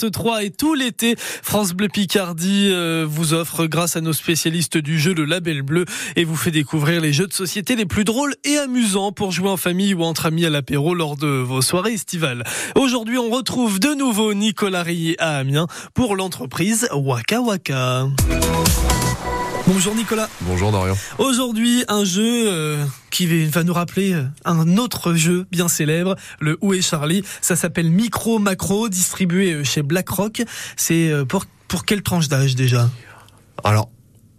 3 et tout l'été, France Bleu Picardie euh, vous offre, grâce à nos spécialistes du jeu, le label bleu et vous fait découvrir les jeux de société les plus drôles et amusants pour jouer en famille ou entre amis à l'apéro lors de vos soirées estivales. Aujourd'hui, on retrouve de nouveau Nicolas Rillet à Amiens pour l'entreprise Waka Waka. Bonjour Nicolas. Bonjour Dorian. Aujourd'hui, un jeu euh, qui va nous rappeler euh, un autre jeu bien célèbre, le Où est Charlie? Ça s'appelle Micro Macro, distribué euh, chez BlackRock. C'est pour, pour quelle tranche d'âge déjà? Alors,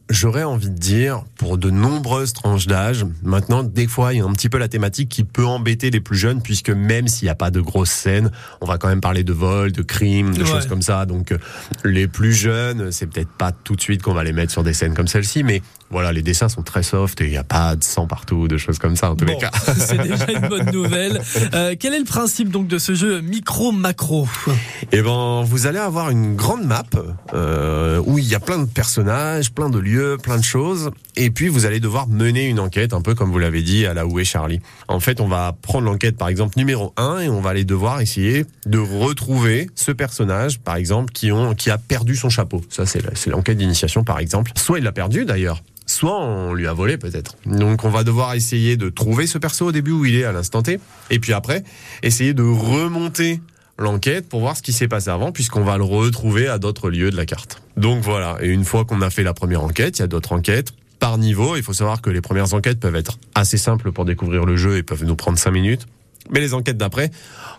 J'aurais envie de dire, pour de nombreuses tranches d'âge, maintenant, des fois, il y a un petit peu la thématique qui peut embêter les plus jeunes, puisque même s'il n'y a pas de grosses scènes, on va quand même parler de vol, de crime, de choses comme ça. Donc, les plus jeunes, c'est peut-être pas tout de suite qu'on va les mettre sur des scènes comme celle-ci, mais voilà, les dessins sont très soft et il n'y a pas de sang partout, de choses comme ça, en tous les cas. C'est déjà une bonne nouvelle. Euh, quel est le principe donc de ce jeu micro-macro? Eh ben, vous allez avoir une grande map euh, où il y a plein de personnages, plein de lieux plein de choses. Et puis, vous allez devoir mener une enquête, un peu comme vous l'avez dit à la Où est Charlie. En fait, on va prendre l'enquête, par exemple, numéro 1, et on va aller devoir essayer de retrouver ce personnage, par exemple, qui, ont, qui a perdu son chapeau. Ça, c'est l'enquête d'initiation, par exemple. Soit il l'a perdu, d'ailleurs soit on lui a volé peut-être. Donc on va devoir essayer de trouver ce perso au début où il est à l'instant T, et puis après essayer de remonter l'enquête pour voir ce qui s'est passé avant, puisqu'on va le retrouver à d'autres lieux de la carte. Donc voilà, et une fois qu'on a fait la première enquête, il y a d'autres enquêtes par niveau. Il faut savoir que les premières enquêtes peuvent être assez simples pour découvrir le jeu et peuvent nous prendre 5 minutes. Mais les enquêtes d'après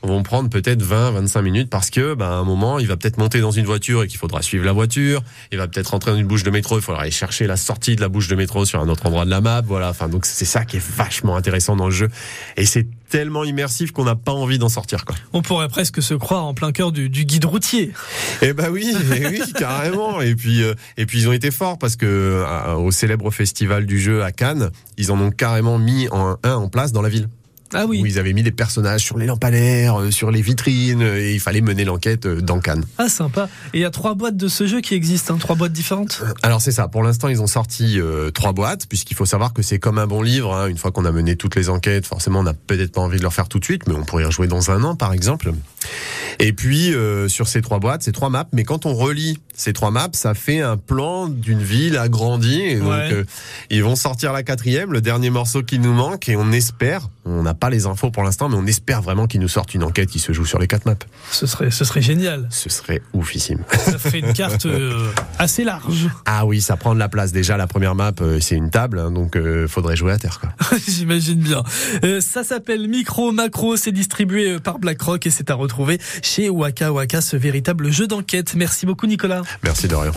vont prendre peut-être 20, 25 minutes parce que, bah, à un moment, il va peut-être monter dans une voiture et qu'il faudra suivre la voiture. Il va peut-être rentrer dans une bouche de métro. Il faudra aller chercher la sortie de la bouche de métro sur un autre endroit de la map. Voilà. Enfin, donc c'est ça qui est vachement intéressant dans le jeu. Et c'est tellement immersif qu'on n'a pas envie d'en sortir, quoi. On pourrait presque se croire en plein cœur du, guide routier. Eh ben oui, eh oui, carrément. Et puis, euh, et puis ils ont été forts parce que euh, au célèbre festival du jeu à Cannes, ils en ont carrément mis un en place dans la ville. Ah oui. Où ils avaient mis des personnages sur les lampadaires, euh, sur les vitrines, et il fallait mener l'enquête euh, dans Cannes. Ah sympa. Et il y a trois boîtes de ce jeu qui existent, hein, trois boîtes différentes? Euh, alors c'est ça. Pour l'instant, ils ont sorti trois boîtes, puisqu'il faut savoir que c'est comme un bon livre. Hein. Une fois qu'on a mené toutes les enquêtes, forcément, on n'a peut-être pas envie de le faire tout de suite, mais on pourrait y rejouer dans un an, par exemple. Et puis sur ces trois boîtes, ces trois maps. Mais quand on relie ces trois maps, ça fait un plan d'une ville agrandie. Et donc ils vont sortir la quatrième, le dernier morceau qui nous manque, et on espère. On n'a pas les infos pour l'instant, mais on espère vraiment qu'ils nous sortent une enquête qui se joue sur les quatre maps. Ce serait, ce serait génial. Ce serait oufissime. Ça fait une carte euh, assez large. Ah oui, ça prend de la place. Déjà, la première map, euh, c'est une table, hein, donc euh, faudrait jouer à terre. J'imagine bien. ça s'appelle Micro Macro, c'est distribué par BlackRock et c'est à retrouver chez Waka Waka, ce véritable jeu d'enquête. Merci beaucoup Nicolas. Merci de rien.